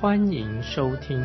欢迎收听。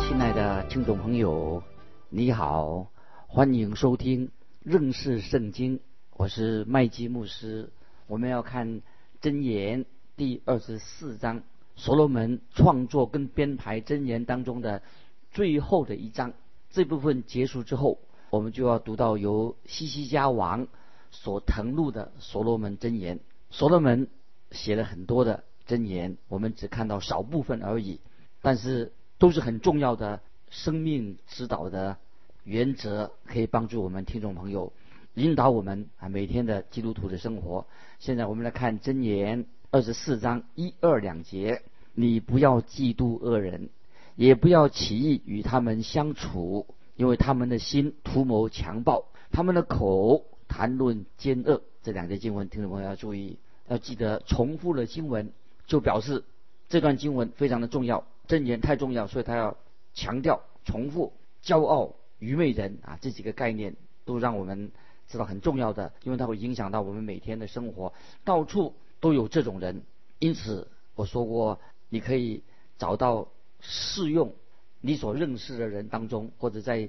亲爱的听众朋友，你好，欢迎收听认识圣经，我是麦基牧师。我们要看箴言第二十四章。所罗门创作跟编排箴言当中的最后的一章，这部分结束之后，我们就要读到由西西家王所誊录的所罗门箴言。所罗门写了很多的箴言，我们只看到少部分而已，但是都是很重要的生命指导的原则，可以帮助我们听众朋友引导我们啊每天的基督徒的生活。现在我们来看箴言二十四章一二两节。你不要嫉妒恶人，也不要起意与他们相处，因为他们的心图谋强暴，他们的口谈论奸恶。这两节经文，听众朋友要注意，要记得重复的经文，就表示这段经文非常的重要，真言太重要，所以他要强调重复。骄傲、愚昧人啊，这几个概念都让我们知道很重要的，因为它会影响到我们每天的生活，到处都有这种人。因此我说过。你可以找到适用你所认识的人当中，或者在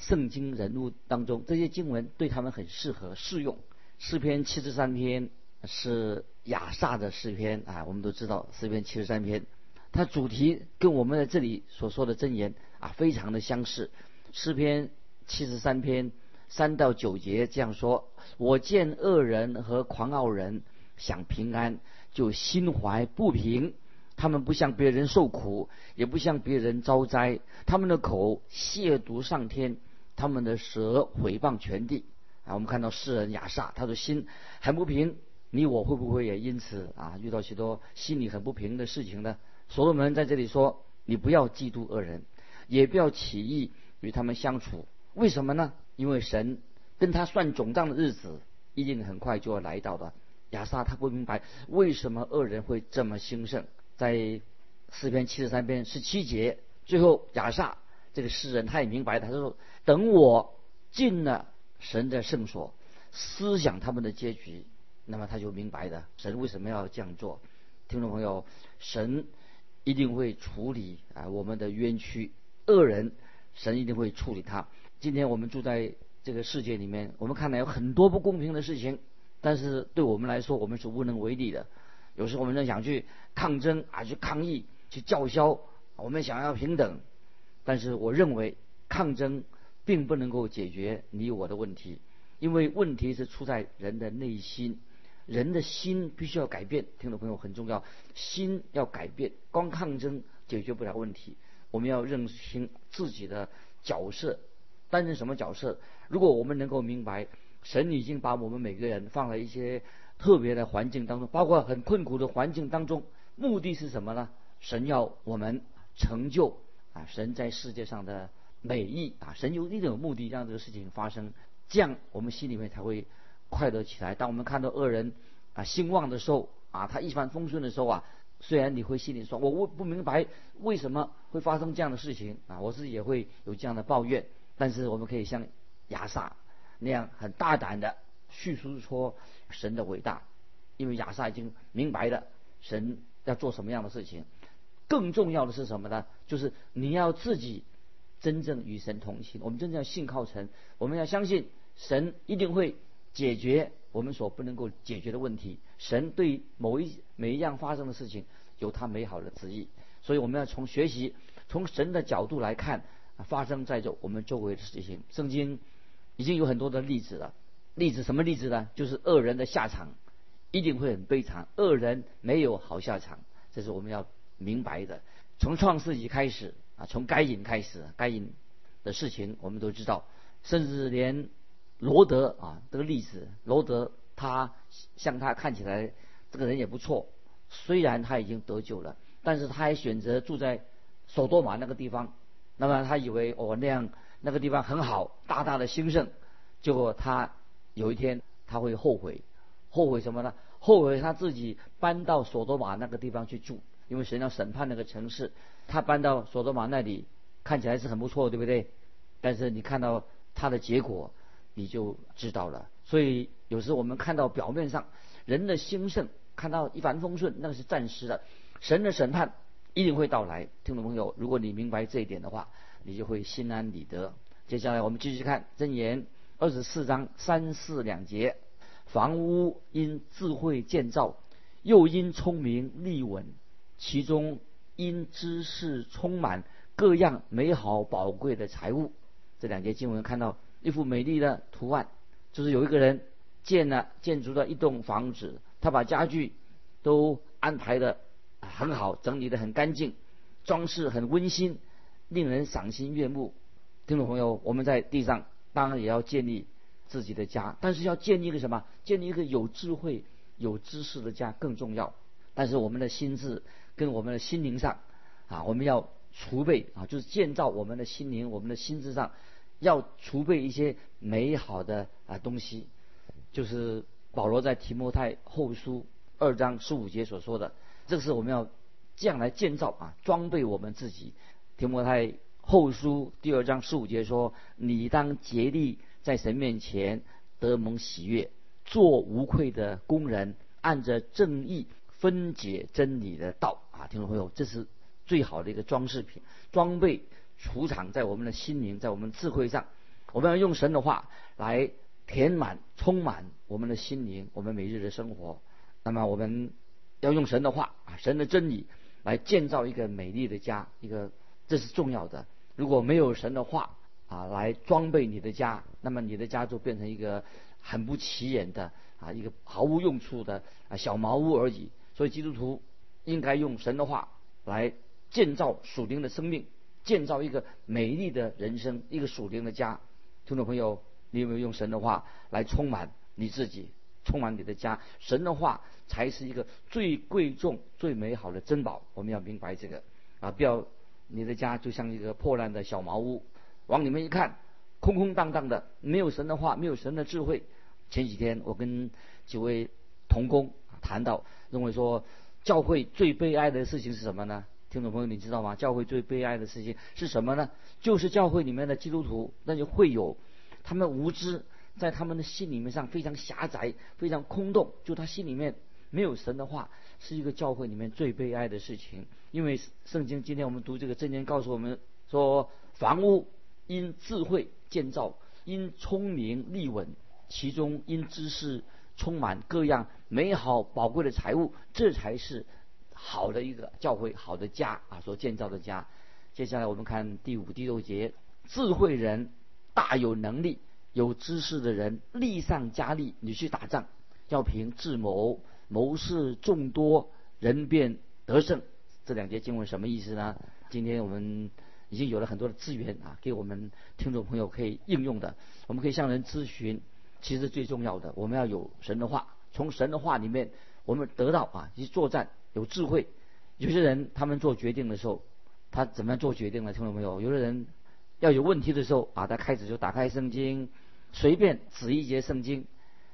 圣经人物当中，这些经文对他们很适合适用。诗篇七十三篇是亚萨的诗篇啊，我们都知道诗篇七十三篇，它主题跟我们在这里所说的箴言啊非常的相似。诗篇七十三篇三到九节这样说：我见恶人和狂傲人想平安，就心怀不平。他们不向别人受苦，也不向别人招灾。他们的口亵渎上天，他们的舌毁谤全地。啊，我们看到世人亚萨，他的心很不平。你我会不会也因此啊遇到许多心里很不平的事情呢？所罗门在这里说：你不要嫉妒恶人，也不要起意与他们相处。为什么呢？因为神跟他算总账的日子一定很快就要来到的。亚萨他不明白为什么恶人会这么兴盛。在四篇七十三篇十七节，最后亚萨这个诗人他也明白，他说：“等我进了神的圣所，思想他们的结局，那么他就明白的，神为什么要这样做。”听众朋友，神一定会处理啊我们的冤屈，恶人神一定会处理他。今天我们住在这个世界里面，我们看到有很多不公平的事情，但是对我们来说，我们是无能为力的。有时候我们在想去抗争啊，去抗议，去叫嚣，我们想要平等，但是我认为抗争并不能够解决你我的问题，因为问题是出在人的内心，人的心必须要改变。听众朋友很重要，心要改变，光抗争解决不了问题。我们要认清自己的角色，担任什么角色。如果我们能够明白，神已经把我们每个人放了一些。特别的环境当中，包括很困苦的环境当中，目的是什么呢？神要我们成就啊，神在世界上的美意啊，神有一种目的让这个事情发生，这样我们心里面才会快乐起来。当我们看到恶人啊兴旺的时候啊，他一帆风顺的时候啊，虽然你会心里说，我我不明白为什么会发生这样的事情啊，我自己也会有这样的抱怨，但是我们可以像亚萨那样很大胆的。叙述说神的伟大，因为亚萨已经明白了神要做什么样的事情。更重要的是什么呢？就是你要自己真正与神同行。我们真正要信靠神，我们要相信神一定会解决我们所不能够解决的问题。神对某一每一样发生的事情有他美好的旨意，所以我们要从学习从神的角度来看发生在这我们周围的事情。圣经已经有很多的例子了。例子什么例子呢？就是恶人的下场一定会很悲惨，恶人没有好下场，这是我们要明白的。从创世纪开始啊，从该隐开始，该隐的事情我们都知道，甚至连罗德啊这个例子，罗德他像他看起来这个人也不错，虽然他已经得救了，但是他还选择住在索多玛那个地方。那么他以为哦那样那个地方很好，大大的兴盛。结果他有一天他会后悔，后悔什么呢？后悔他自己搬到索多玛那个地方去住，因为神要审判那个城市。他搬到索多玛那里，看起来是很不错，对不对？但是你看到他的结果，你就知道了。所以有时我们看到表面上人的兴盛，看到一帆风顺，那个是暂时的。神的审判一定会到来。听众朋友，如果你明白这一点的话，你就会心安理得。接下来我们继续看箴言二十四章三四两节。房屋因智慧建造，又因聪明立稳；其中因知识充满各样美好宝贵的财物。这两节经文看到一幅美丽的图案，就是有一个人建了建筑了一栋房子，他把家具都安排的很好，整理的很干净，装饰很温馨，令人赏心悦目。听众朋友，我们在地上当然也要建立。自己的家，但是要建立一个什么？建立一个有智慧、有知识的家更重要。但是我们的心智跟我们的心灵上啊，我们要储备啊，就是建造我们的心灵、我们的心智上要储备一些美好的啊东西。就是保罗在提摩太后书二章十五节所说的，这是我们要这样来建造啊，装备我们自己。提摩太后书第二章十五节说：“你当竭力。”在神面前得蒙喜悦，做无愧的工人，按着正义分解真理的道啊！听众朋友，这是最好的一个装饰品，装备储藏在我们的心灵，在我们智慧上。我们要用神的话来填满、充满我们的心灵，我们每日的生活。那么，我们要用神的话啊，神的真理来建造一个美丽的家，一个这是重要的。如果没有神的话，啊，来装备你的家，那么你的家就变成一个很不起眼的啊，一个毫无用处的啊小茅屋而已。所以基督徒应该用神的话来建造属灵的生命，建造一个美丽的人生，一个属灵的家。听众朋友，你有没有用神的话来充满你自己，充满你的家？神的话才是一个最贵重、最美好的珍宝。我们要明白这个啊，不要你的家就像一个破烂的小茅屋。往里面一看，空空荡荡的，没有神的话，没有神的智慧。前几天我跟几位同工谈到，认为说教会最悲哀的事情是什么呢？听众朋友，你知道吗？教会最悲哀的事情是什么呢？就是教会里面的基督徒，那就会有他们无知，在他们的心里面上非常狭窄，非常空洞，就他心里面没有神的话，是一个教会里面最悲哀的事情。因为圣经今天我们读这个箴言，告诉我们说房屋。因智慧建造，因聪明立稳，其中因知识充满各样美好宝贵的财物，这才是好的一个教会，好的家啊，所建造的家。接下来我们看第五、第六节：智慧人大有能力，有知识的人力上加力。你去打仗，要凭智谋，谋士众多，人便得胜。这两节经文什么意思呢？今天我们。已经有了很多的资源啊，给我们听众朋友可以应用的。我们可以向人咨询，其实最重要的，我们要有神的话，从神的话里面，我们得到啊，去作战有智慧。有些人他们做决定的时候，他怎么样做决定呢？听众朋友，有的人要有问题的时候啊，他开始就打开圣经，随便指一节圣经，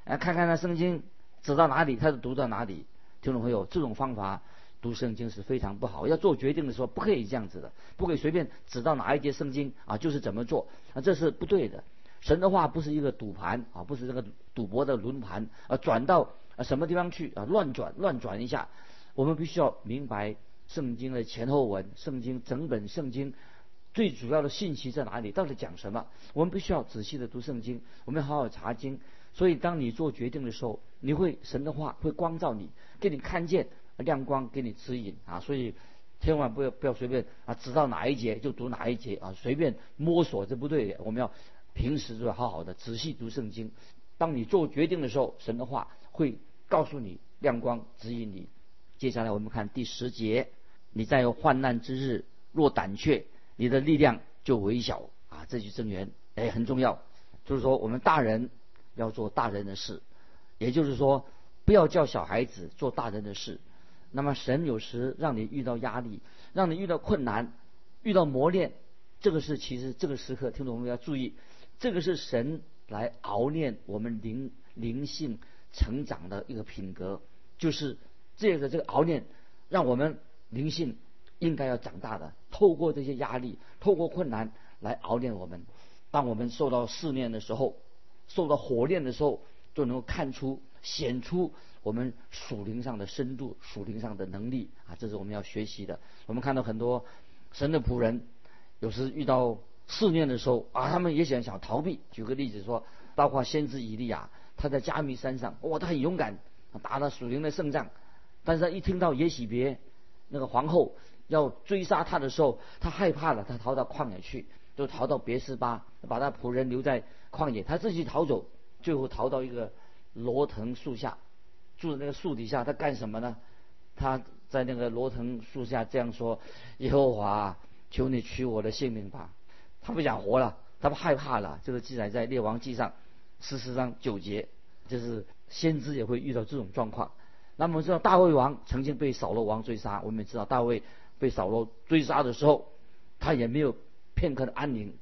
啊，看看那圣经指到哪里，他就读到哪里。听众朋友，这种方法。读圣经是非常不好，要做决定的时候不可以这样子的，不可以随便指到哪一节圣经啊，就是怎么做啊，这是不对的。神的话不是一个赌盘啊，不是这个赌博的轮盘啊，转到啊什么地方去啊，乱转乱转一下。我们必须要明白圣经的前后文，圣经整本圣经最主要的信息在哪里，到底讲什么？我们必须要仔细的读圣经，我们要好好查经。所以当你做决定的时候，你会神的话会光照你，给你看见。亮光给你指引啊，所以千万不要不要随便啊，知道哪一节就读哪一节啊，随便摸索这不对的。我们要平时就要好好的仔细读圣经。当你做决定的时候，神的话会告诉你亮光指引你。接下来我们看第十节，你在有患难之日若胆怯，你的力量就微小啊。这句箴言哎很重要，就是说我们大人要做大人的事，也就是说，不要叫小孩子做大人的事。那么神有时让你遇到压力，让你遇到困难，遇到磨练，这个是其实这个时刻，听众朋友要注意，这个是神来熬练我们灵灵性成长的一个品格，就是这个这个熬练，让我们灵性应该要长大的。透过这些压力，透过困难来熬练我们。当我们受到试炼的时候，受到火炼的时候，就能够看出显出。我们属灵上的深度，属灵上的能力啊，这是我们要学习的。我们看到很多神的仆人，有时遇到试炼的时候啊，他们也想想逃避。举个例子说，包括先知以利亚，他在加密山上，哇，他很勇敢，打了属灵的胜仗。但是他，一听到耶喜别那个皇后要追杀他的时候，他害怕了，他逃到旷野去，就逃到别斯巴，把他仆人留在旷野，他自己逃走，最后逃到一个罗藤树下。住在那个树底下，他干什么呢？他在那个罗藤树下这样说：“耶和华，求你取我的性命吧！”他不想活了，他不害怕了。这个记载在列王记上十四章九节，就是先知也会遇到这种状况。那么知道大卫王曾经被扫罗王追杀，我们也知道大卫被扫罗追杀的时候，他也没有片刻的安宁。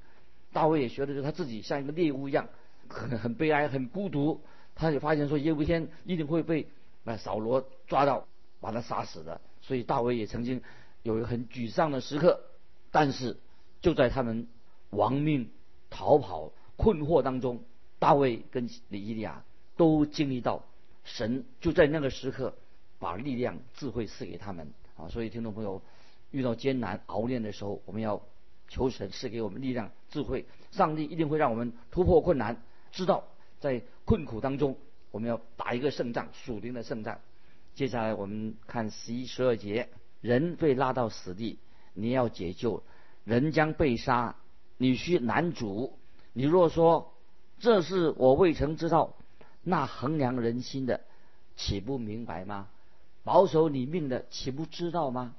大卫也觉得就是他自己像一个猎物一样，很很悲哀，很孤独。他也发现说，有一天一定会被那扫罗抓到，把他杀死的。所以大卫也曾经有一个很沮丧的时刻。但是就在他们亡命、逃跑、困惑当中，大卫跟李伊利亚都经历到神就在那个时刻把力量、智慧赐给他们啊。所以听众朋友遇到艰难熬炼的时候，我们要求神赐给我们力量、智慧。上帝一定会让我们突破困难，知道。在困苦当中，我们要打一个胜仗，属灵的胜仗。接下来我们看十一、十二节：人被拉到死地，你要解救；人将被杀，你需难主。你若说这是我未曾知道，那衡量人心的岂不明白吗？保守你命的岂不知道吗？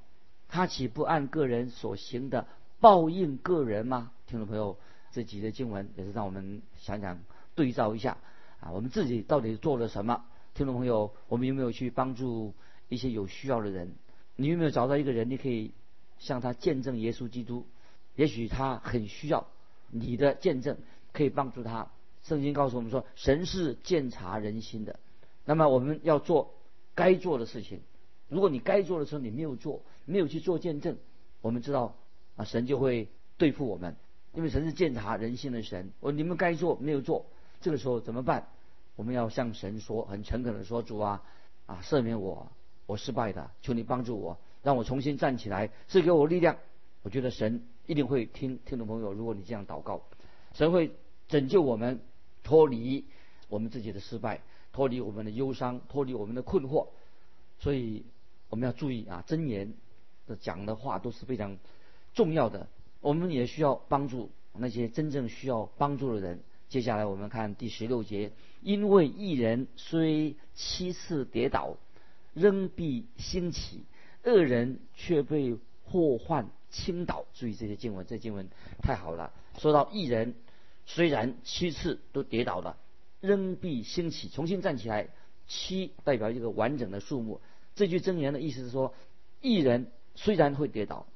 他岂不按个人所行的报应个人吗？听众朋友，这几节经文也是让我们想想。对照一下啊，我们自己到底做了什么？听众朋友，我们有没有去帮助一些有需要的人？你有没有找到一个人，你可以向他见证耶稣基督？也许他很需要你的见证，可以帮助他。圣经告诉我们说，神是鉴察人心的。那么我们要做该做的事情。如果你该做的时候你没有做，没有去做见证，我们知道啊，神就会对付我们，因为神是鉴察人心的神。我你们该做没有做？这个时候怎么办？我们要向神说，很诚恳的说：“主啊，啊，赦免我，我失败的，求你帮助我，让我重新站起来，赐给我力量。”我觉得神一定会听听众朋友，如果你这样祷告，神会拯救我们，脱离我们自己的失败，脱离我们的忧伤，脱离我们的困惑。所以我们要注意啊，真言的讲的话都是非常重要的。我们也需要帮助那些真正需要帮助的人。接下来我们看第十六节，因为一人虽七次跌倒，仍必兴起；恶人却被祸患倾倒。注意这些经文，这经文太好了。说到一人虽然七次都跌倒了，仍必兴起，重新站起来。七代表一个完整的数目。这句箴言的意思是说，一人虽然会跌倒，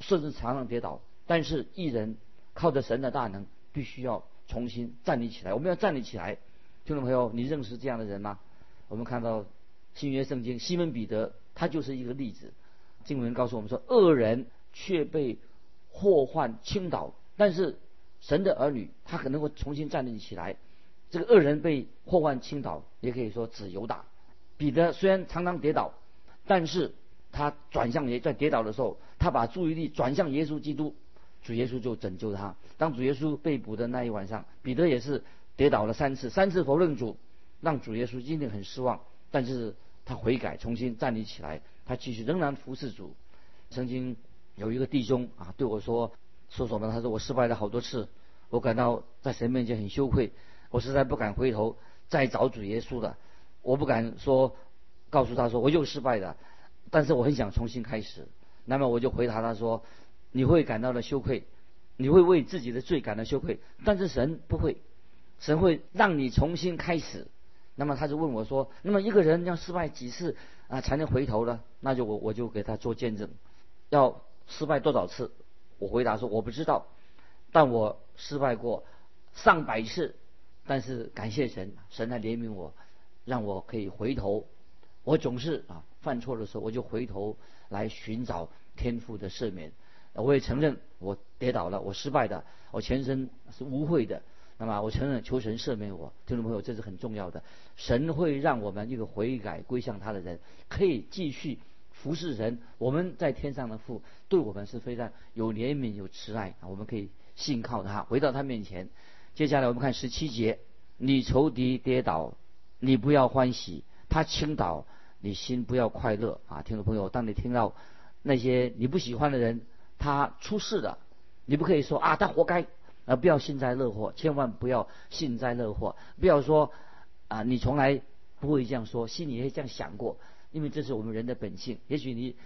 甚至常常跌倒，但是一人靠着神的大能，必须要。重新站立起来，我们要站立起来。听众朋友，你认识这样的人吗？我们看到新约圣经，西门彼得他就是一个例子。经文告诉我们说，恶人却被祸患倾倒，但是神的儿女他可能会重新站立起来。这个恶人被祸患倾倒，也可以说指犹大。彼得虽然常常跌倒，但是他转向耶，在跌倒的时候，他把注意力转向耶稣基督。主耶稣就拯救他。当主耶稣被捕的那一晚上，彼得也是跌倒了三次，三次否认主，让主耶稣今天很失望。但是他悔改，重新站立起来，他继续仍然服侍主。曾经有一个弟兄啊对我说说什么？他说我失败了好多次，我感到在神面前很羞愧，我实在不敢回头再找主耶稣了。我不敢说告诉他说我又失败了，但是我很想重新开始。那么我就回答他说。你会感到了羞愧，你会为自己的罪感到羞愧，但是神不会，神会让你重新开始，那么他就问我说：“那么一个人要失败几次啊才能回头呢？”那就我我就给他做见证，要失败多少次？我回答说：“我不知道，但我失败过上百次，但是感谢神，神来怜悯我，让我可以回头。我总是啊犯错的时候，我就回头来寻找天父的赦免。我也承认我跌倒了，我失败的，我全身是污秽的。”那么我承认求神赦免我，听众朋友，这是很重要的。神会让我们一个悔改归向他的人，可以继续服侍神。我们在天上的父对我们是非常有怜悯、有慈爱啊，我们可以信靠他，回到他面前。接下来我们看十七节：你仇敌跌倒，你不要欢喜；他倾倒，你心不要快乐啊！听众朋友，当你听到那些你不喜欢的人他出事了，你不可以说啊，他活该。啊不要幸灾乐祸，千万不要幸灾乐祸。不要说啊，你从来不会这样说，心里也这样想过，因为这是我们人的本性。也许你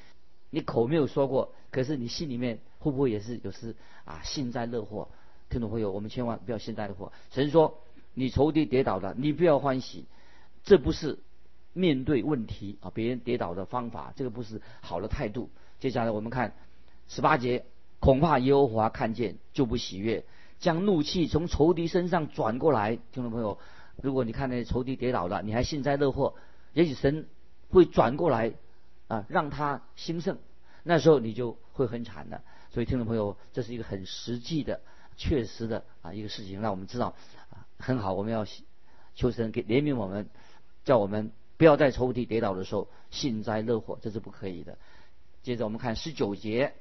你口没有说过，可是你心里面会不会也是有时啊幸灾乐祸？听众朋友，我们千万不要幸灾乐祸。神说，你仇敌跌倒了，你不要欢喜，这不是面对问题啊别人跌倒的方法，这个不是好的态度。接下来我们看十八节，恐怕耶和华看见就不喜悦。将怒气从仇敌身上转过来，听众朋友，如果你看那仇敌跌倒了，你还幸灾乐祸，也许神会转过来啊，让他兴盛，那时候你就会很惨的。所以听众朋友，这是一个很实际的、确实的啊一个事情，让我们知道啊很好，我们要求神给怜悯我们，叫我们不要在仇敌跌倒的时候幸灾乐祸，这是不可以的。接着我们看十九节。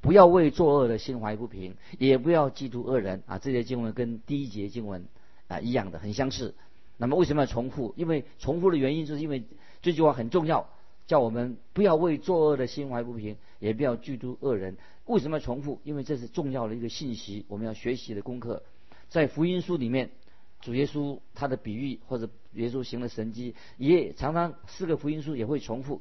不要为作恶的心怀不平，也不要嫉妒恶人啊！这些经文跟第一节经文啊一样的，很相似。那么为什么要重复？因为重复的原因，就是因为这句话很重要，叫我们不要为作恶的心怀不平，也不要嫉妒恶人。为什么要重复？因为这是重要的一个信息，我们要学习的功课。在福音书里面，主耶稣他的比喻或者耶稣行的神迹，也常常四个福音书也会重复。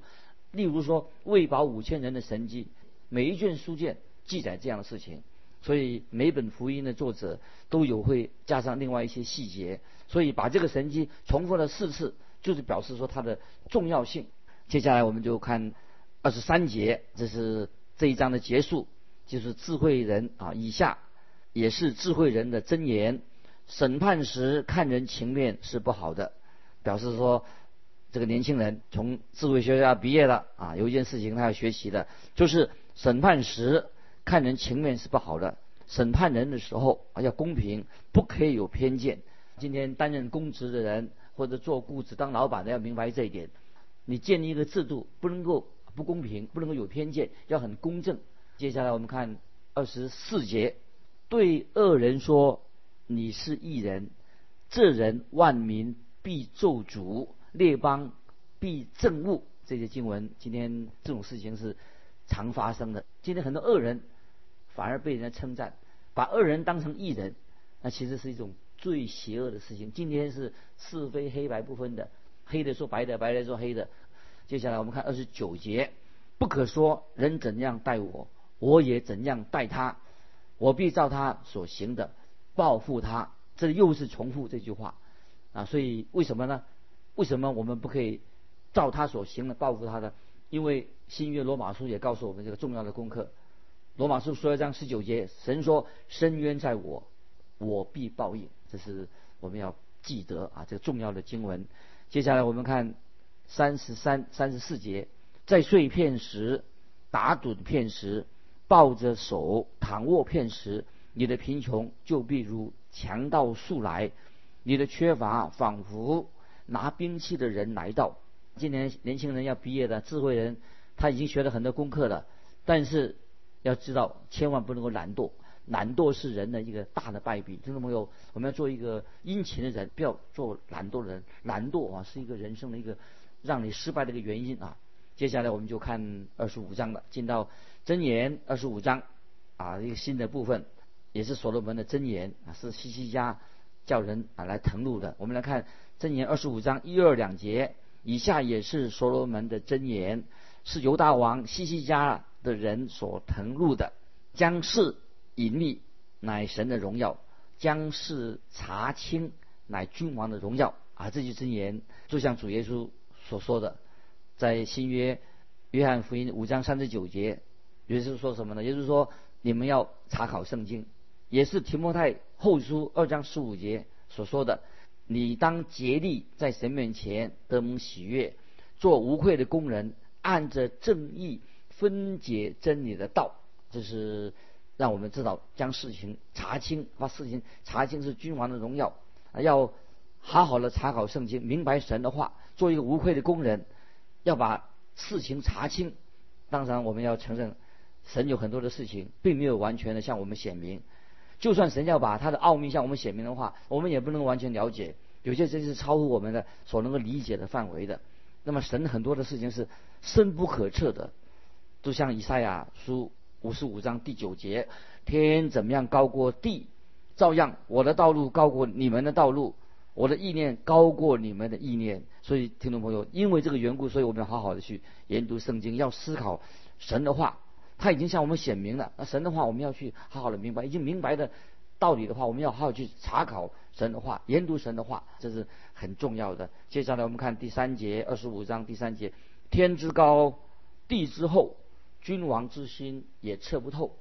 例如说喂饱五千人的神迹。每一卷书卷记载这样的事情，所以每本福音的作者都有会加上另外一些细节，所以把这个神迹重复了四次，就是表示说它的重要性。接下来我们就看二十三节，这是这一章的结束，就是智慧人啊，以下也是智慧人的箴言：审判时看人情面是不好的，表示说这个年轻人从智慧学校毕业了啊，有一件事情他要学习的，就是。审判时看人情面是不好的，审判人的时候啊要公平，不可以有偏见。今天担任公职的人或者做雇主当老板的要明白这一点。你建立一个制度不能够不公平，不能够有偏见，要很公正。接下来我们看二十四节，对恶人说你是异人，这人万民必咒诅，列邦必憎恶。这些经文，今天这种事情是。常发生的。今天很多恶人反而被人家称赞，把恶人当成异人，那其实是一种最邪恶的事情。今天是是非黑白不分的，黑的说白的，白的说黑的。接下来我们看二十九节，不可说人怎样待我，我也怎样待他，我必照他所行的报复他。这又是重复这句话啊！所以为什么呢？为什么我们不可以照他所行的报复他呢？因为新约罗马书也告诉我们这个重要的功课。罗马书十二章十九节，神说：“深渊在我，我必报应。”这是我们要记得啊，这个重要的经文。接下来我们看三十三、三十四节，在碎片时打盹片时，抱着手躺卧片时，你的贫穷就必如强盗速来，你的缺乏仿佛拿兵器的人来到。今年年轻人要毕业的智慧人。他已经学了很多功课了，但是要知道，千万不能够懒惰。懒惰是人的一个大的败笔。听众朋友，我们要做一个殷勤的人，不要做懒惰的人。懒惰啊，是一个人生的一个让你失败的一个原因啊。接下来我们就看二十五章了，进到箴言二十五章啊，一个新的部分，也是所罗门的箴言啊，是西西家叫人啊来誊录的。我们来看箴言二十五章一二两节，以下也是所罗门的箴言。是犹大王西西家的人所腾入的，将是隐秘乃神的荣耀，将是查清乃君王的荣耀。啊，这句箴言就像主耶稣所说的，在新约约翰福音五章三十九节，耶稣说什么呢？也就是说，你们要查考圣经，也是提摩太后书二章十五节所说的，你当竭力在神面前得蒙喜悦，做无愧的工人，按着正义分解真理的道。这是让我们知道将事情查清，把事情查清是君王的荣耀，要。好好的查考圣经，明白神的话，做一个无愧的工人，要把事情查清。当然，我们要承认，神有很多的事情并没有完全的向我们显明。就算神要把他的奥秘向我们显明的话，我们也不能完全了解。有些真是超乎我们的所能够理解的范围的。那么，神很多的事情是深不可测的，就像以赛亚书五十五章第九节：“天怎么样高过地，照样我的道路高过你们的道路。”我的意念高过你们的意念，所以听众朋友，因为这个缘故，所以我们要好好的去研读圣经，要思考神的话。他已经向我们显明了，那神的话我们要去好好的明白。已经明白的道理的话，我们要好好去查考神的话，研读神的话，这是很重要的。接下来我们看第三节，二十五章第三节：天之高，地之厚，君王之心也测不透。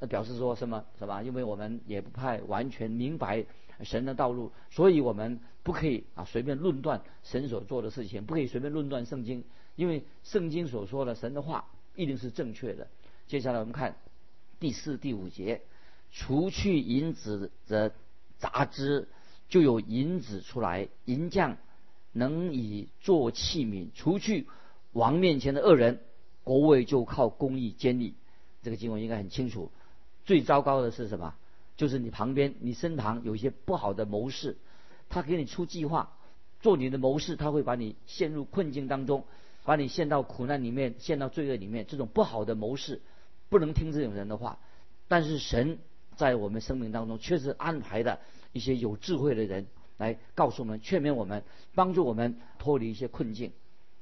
那表示说什么？是吧？因为我们也不太完全明白。神的道路，所以我们不可以啊随便论断神所做的事情，不可以随便论断圣经，因为圣经所说的神的话一定是正确的。接下来我们看第四、第五节，除去银子的杂质，就有银子出来，银匠能以做器皿。除去王面前的恶人，国位就靠公义建立。这个经文应该很清楚。最糟糕的是什么？就是你旁边、你身旁有一些不好的谋士，他给你出计划，做你的谋士，他会把你陷入困境当中，把你陷到苦难里面、陷到罪恶里面。这种不好的谋士，不能听这种人的话。但是神在我们生命当中确实安排的一些有智慧的人来告诉我们、劝勉我们、帮助我们脱离一些困境。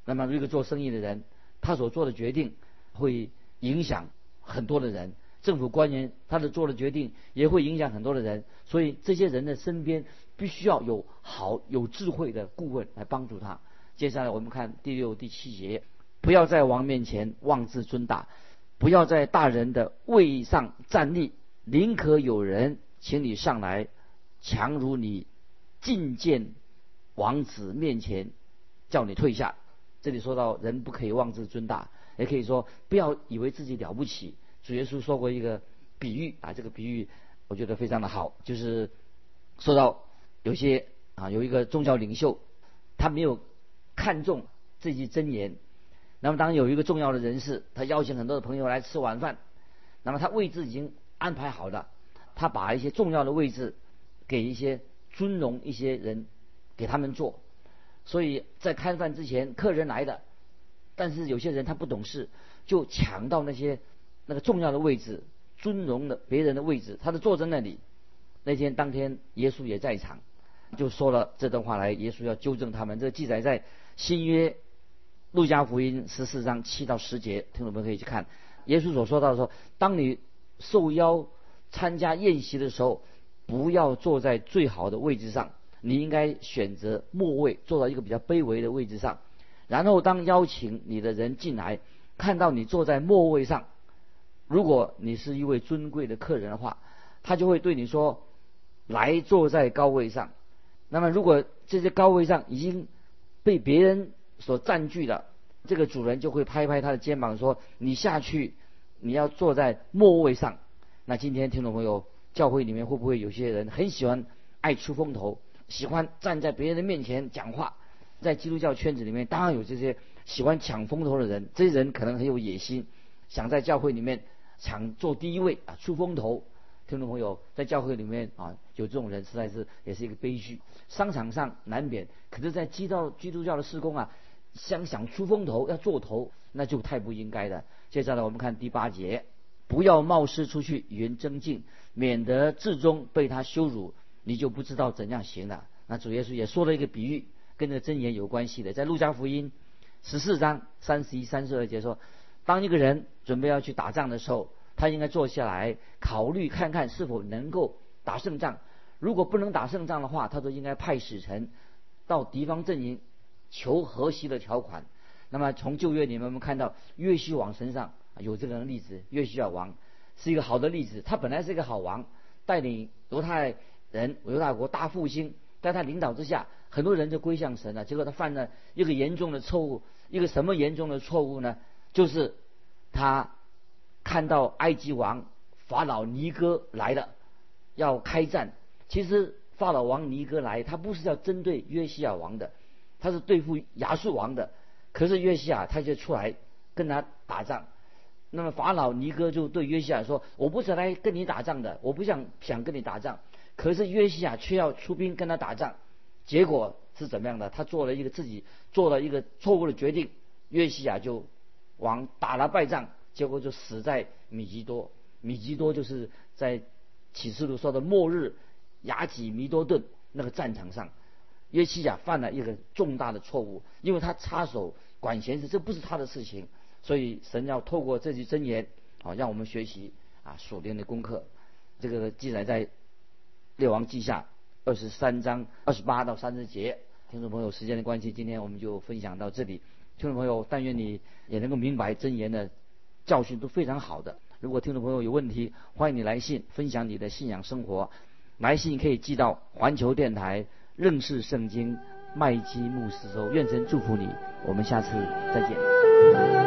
那么，一个做生意的人，他所做的决定会影响很多的人。政府官员他的做的决定也会影响很多的人，所以这些人的身边必须要有好有智慧的顾问来帮助他。接下来我们看第六、第七节：不要在王面前妄自尊大，不要在大人的位上站立，宁可有人请你上来，强如你觐见王子面前叫你退下。这里说到人不可以妄自尊大，也可以说不要以为自己了不起。主耶稣说过一个比喻啊，这个比喻我觉得非常的好，就是说到有些啊有一个宗教领袖，他没有看重这句真言。那么当有一个重要的人士，他邀请很多的朋友来吃晚饭，那么他位置已经安排好了，他把一些重要的位置给一些尊荣一些人给他们坐。所以在开饭之前，客人来的，但是有些人他不懂事，就抢到那些。那个重要的位置，尊荣的别人的位置，他就坐在那里。那天当天，耶稣也在场，就说了这段话来。耶稣要纠正他们，这记载在新约路加福音十四章七到十节，听众朋友可以去看。耶稣所说到说，当你受邀参加宴席的时候，不要坐在最好的位置上，你应该选择末位，坐到一个比较卑微的位置上。然后当邀请你的人进来，看到你坐在末位上。如果你是一位尊贵的客人的话，他就会对你说：“来坐在高位上。”那么，如果这些高位上已经被别人所占据了，这个主人就会拍拍他的肩膀说：“你下去，你要坐在末位上。”那今天听众朋友，教会里面会不会有些人很喜欢爱出风头，喜欢站在别人的面前讲话？在基督教圈子里面，当然有这些喜欢抢风头的人，这些人可能很有野心，想在教会里面。抢做第一位啊，出风头，听众朋友，在教会里面啊，有这种人实在是也是一个悲剧。商场上难免，可是，在基督基督教的施工啊，想想出风头要做头，那就太不应该了。接下来我们看第八节，不要冒失出去与人争竞，免得至终被他羞辱，你就不知道怎样行了。那主耶稣也说了一个比喻，跟这真言有关系的，在路加福音十四章三十一、三十二节说。当一个人准备要去打仗的时候，他应该坐下来考虑看看是否能够打胜仗。如果不能打胜仗的话，他都应该派使臣到敌方阵营求和息的条款。那么从旧约里面我们看到约西王身上有这个例子，约西亚王是一个好的例子。他本来是一个好王，带领犹太人犹大国大复兴，在他领导之下，很多人就归向神了。结果他犯了一个严重的错误，一个什么严重的错误呢？就是他看到埃及王法老尼哥来了，要开战。其实法老王尼哥来，他不是要针对约西亚王的，他是对付亚述王的。可是约西亚他就出来跟他打仗。那么法老尼哥就对约西亚说：“我不是来跟你打仗的，我不想想跟你打仗。”可是约西亚却要出兵跟他打仗。结果是怎么样的？他做了一个自己做了一个错误的决定。约西亚就往打了败仗，结果就死在米吉多。米吉多就是在启示录说的末日。雅吉弥多顿那个战场上，约西亚犯了一个重大的错误，因为他插手管闲事，这不是他的事情，所以神要透过这句箴言，啊，让我们学习啊属灵的功课。这个记载在列王记下二十三章二十八到三十节。听众朋友，时间的关系，今天我们就分享到这里。听众朋友，但愿你也能够明白真言的教训都非常好的。如果听众朋友有问题，欢迎你来信分享你的信仰生活。来信可以寄到环球电台认识圣经麦基牧师收，愿神祝福你，我们下次再见。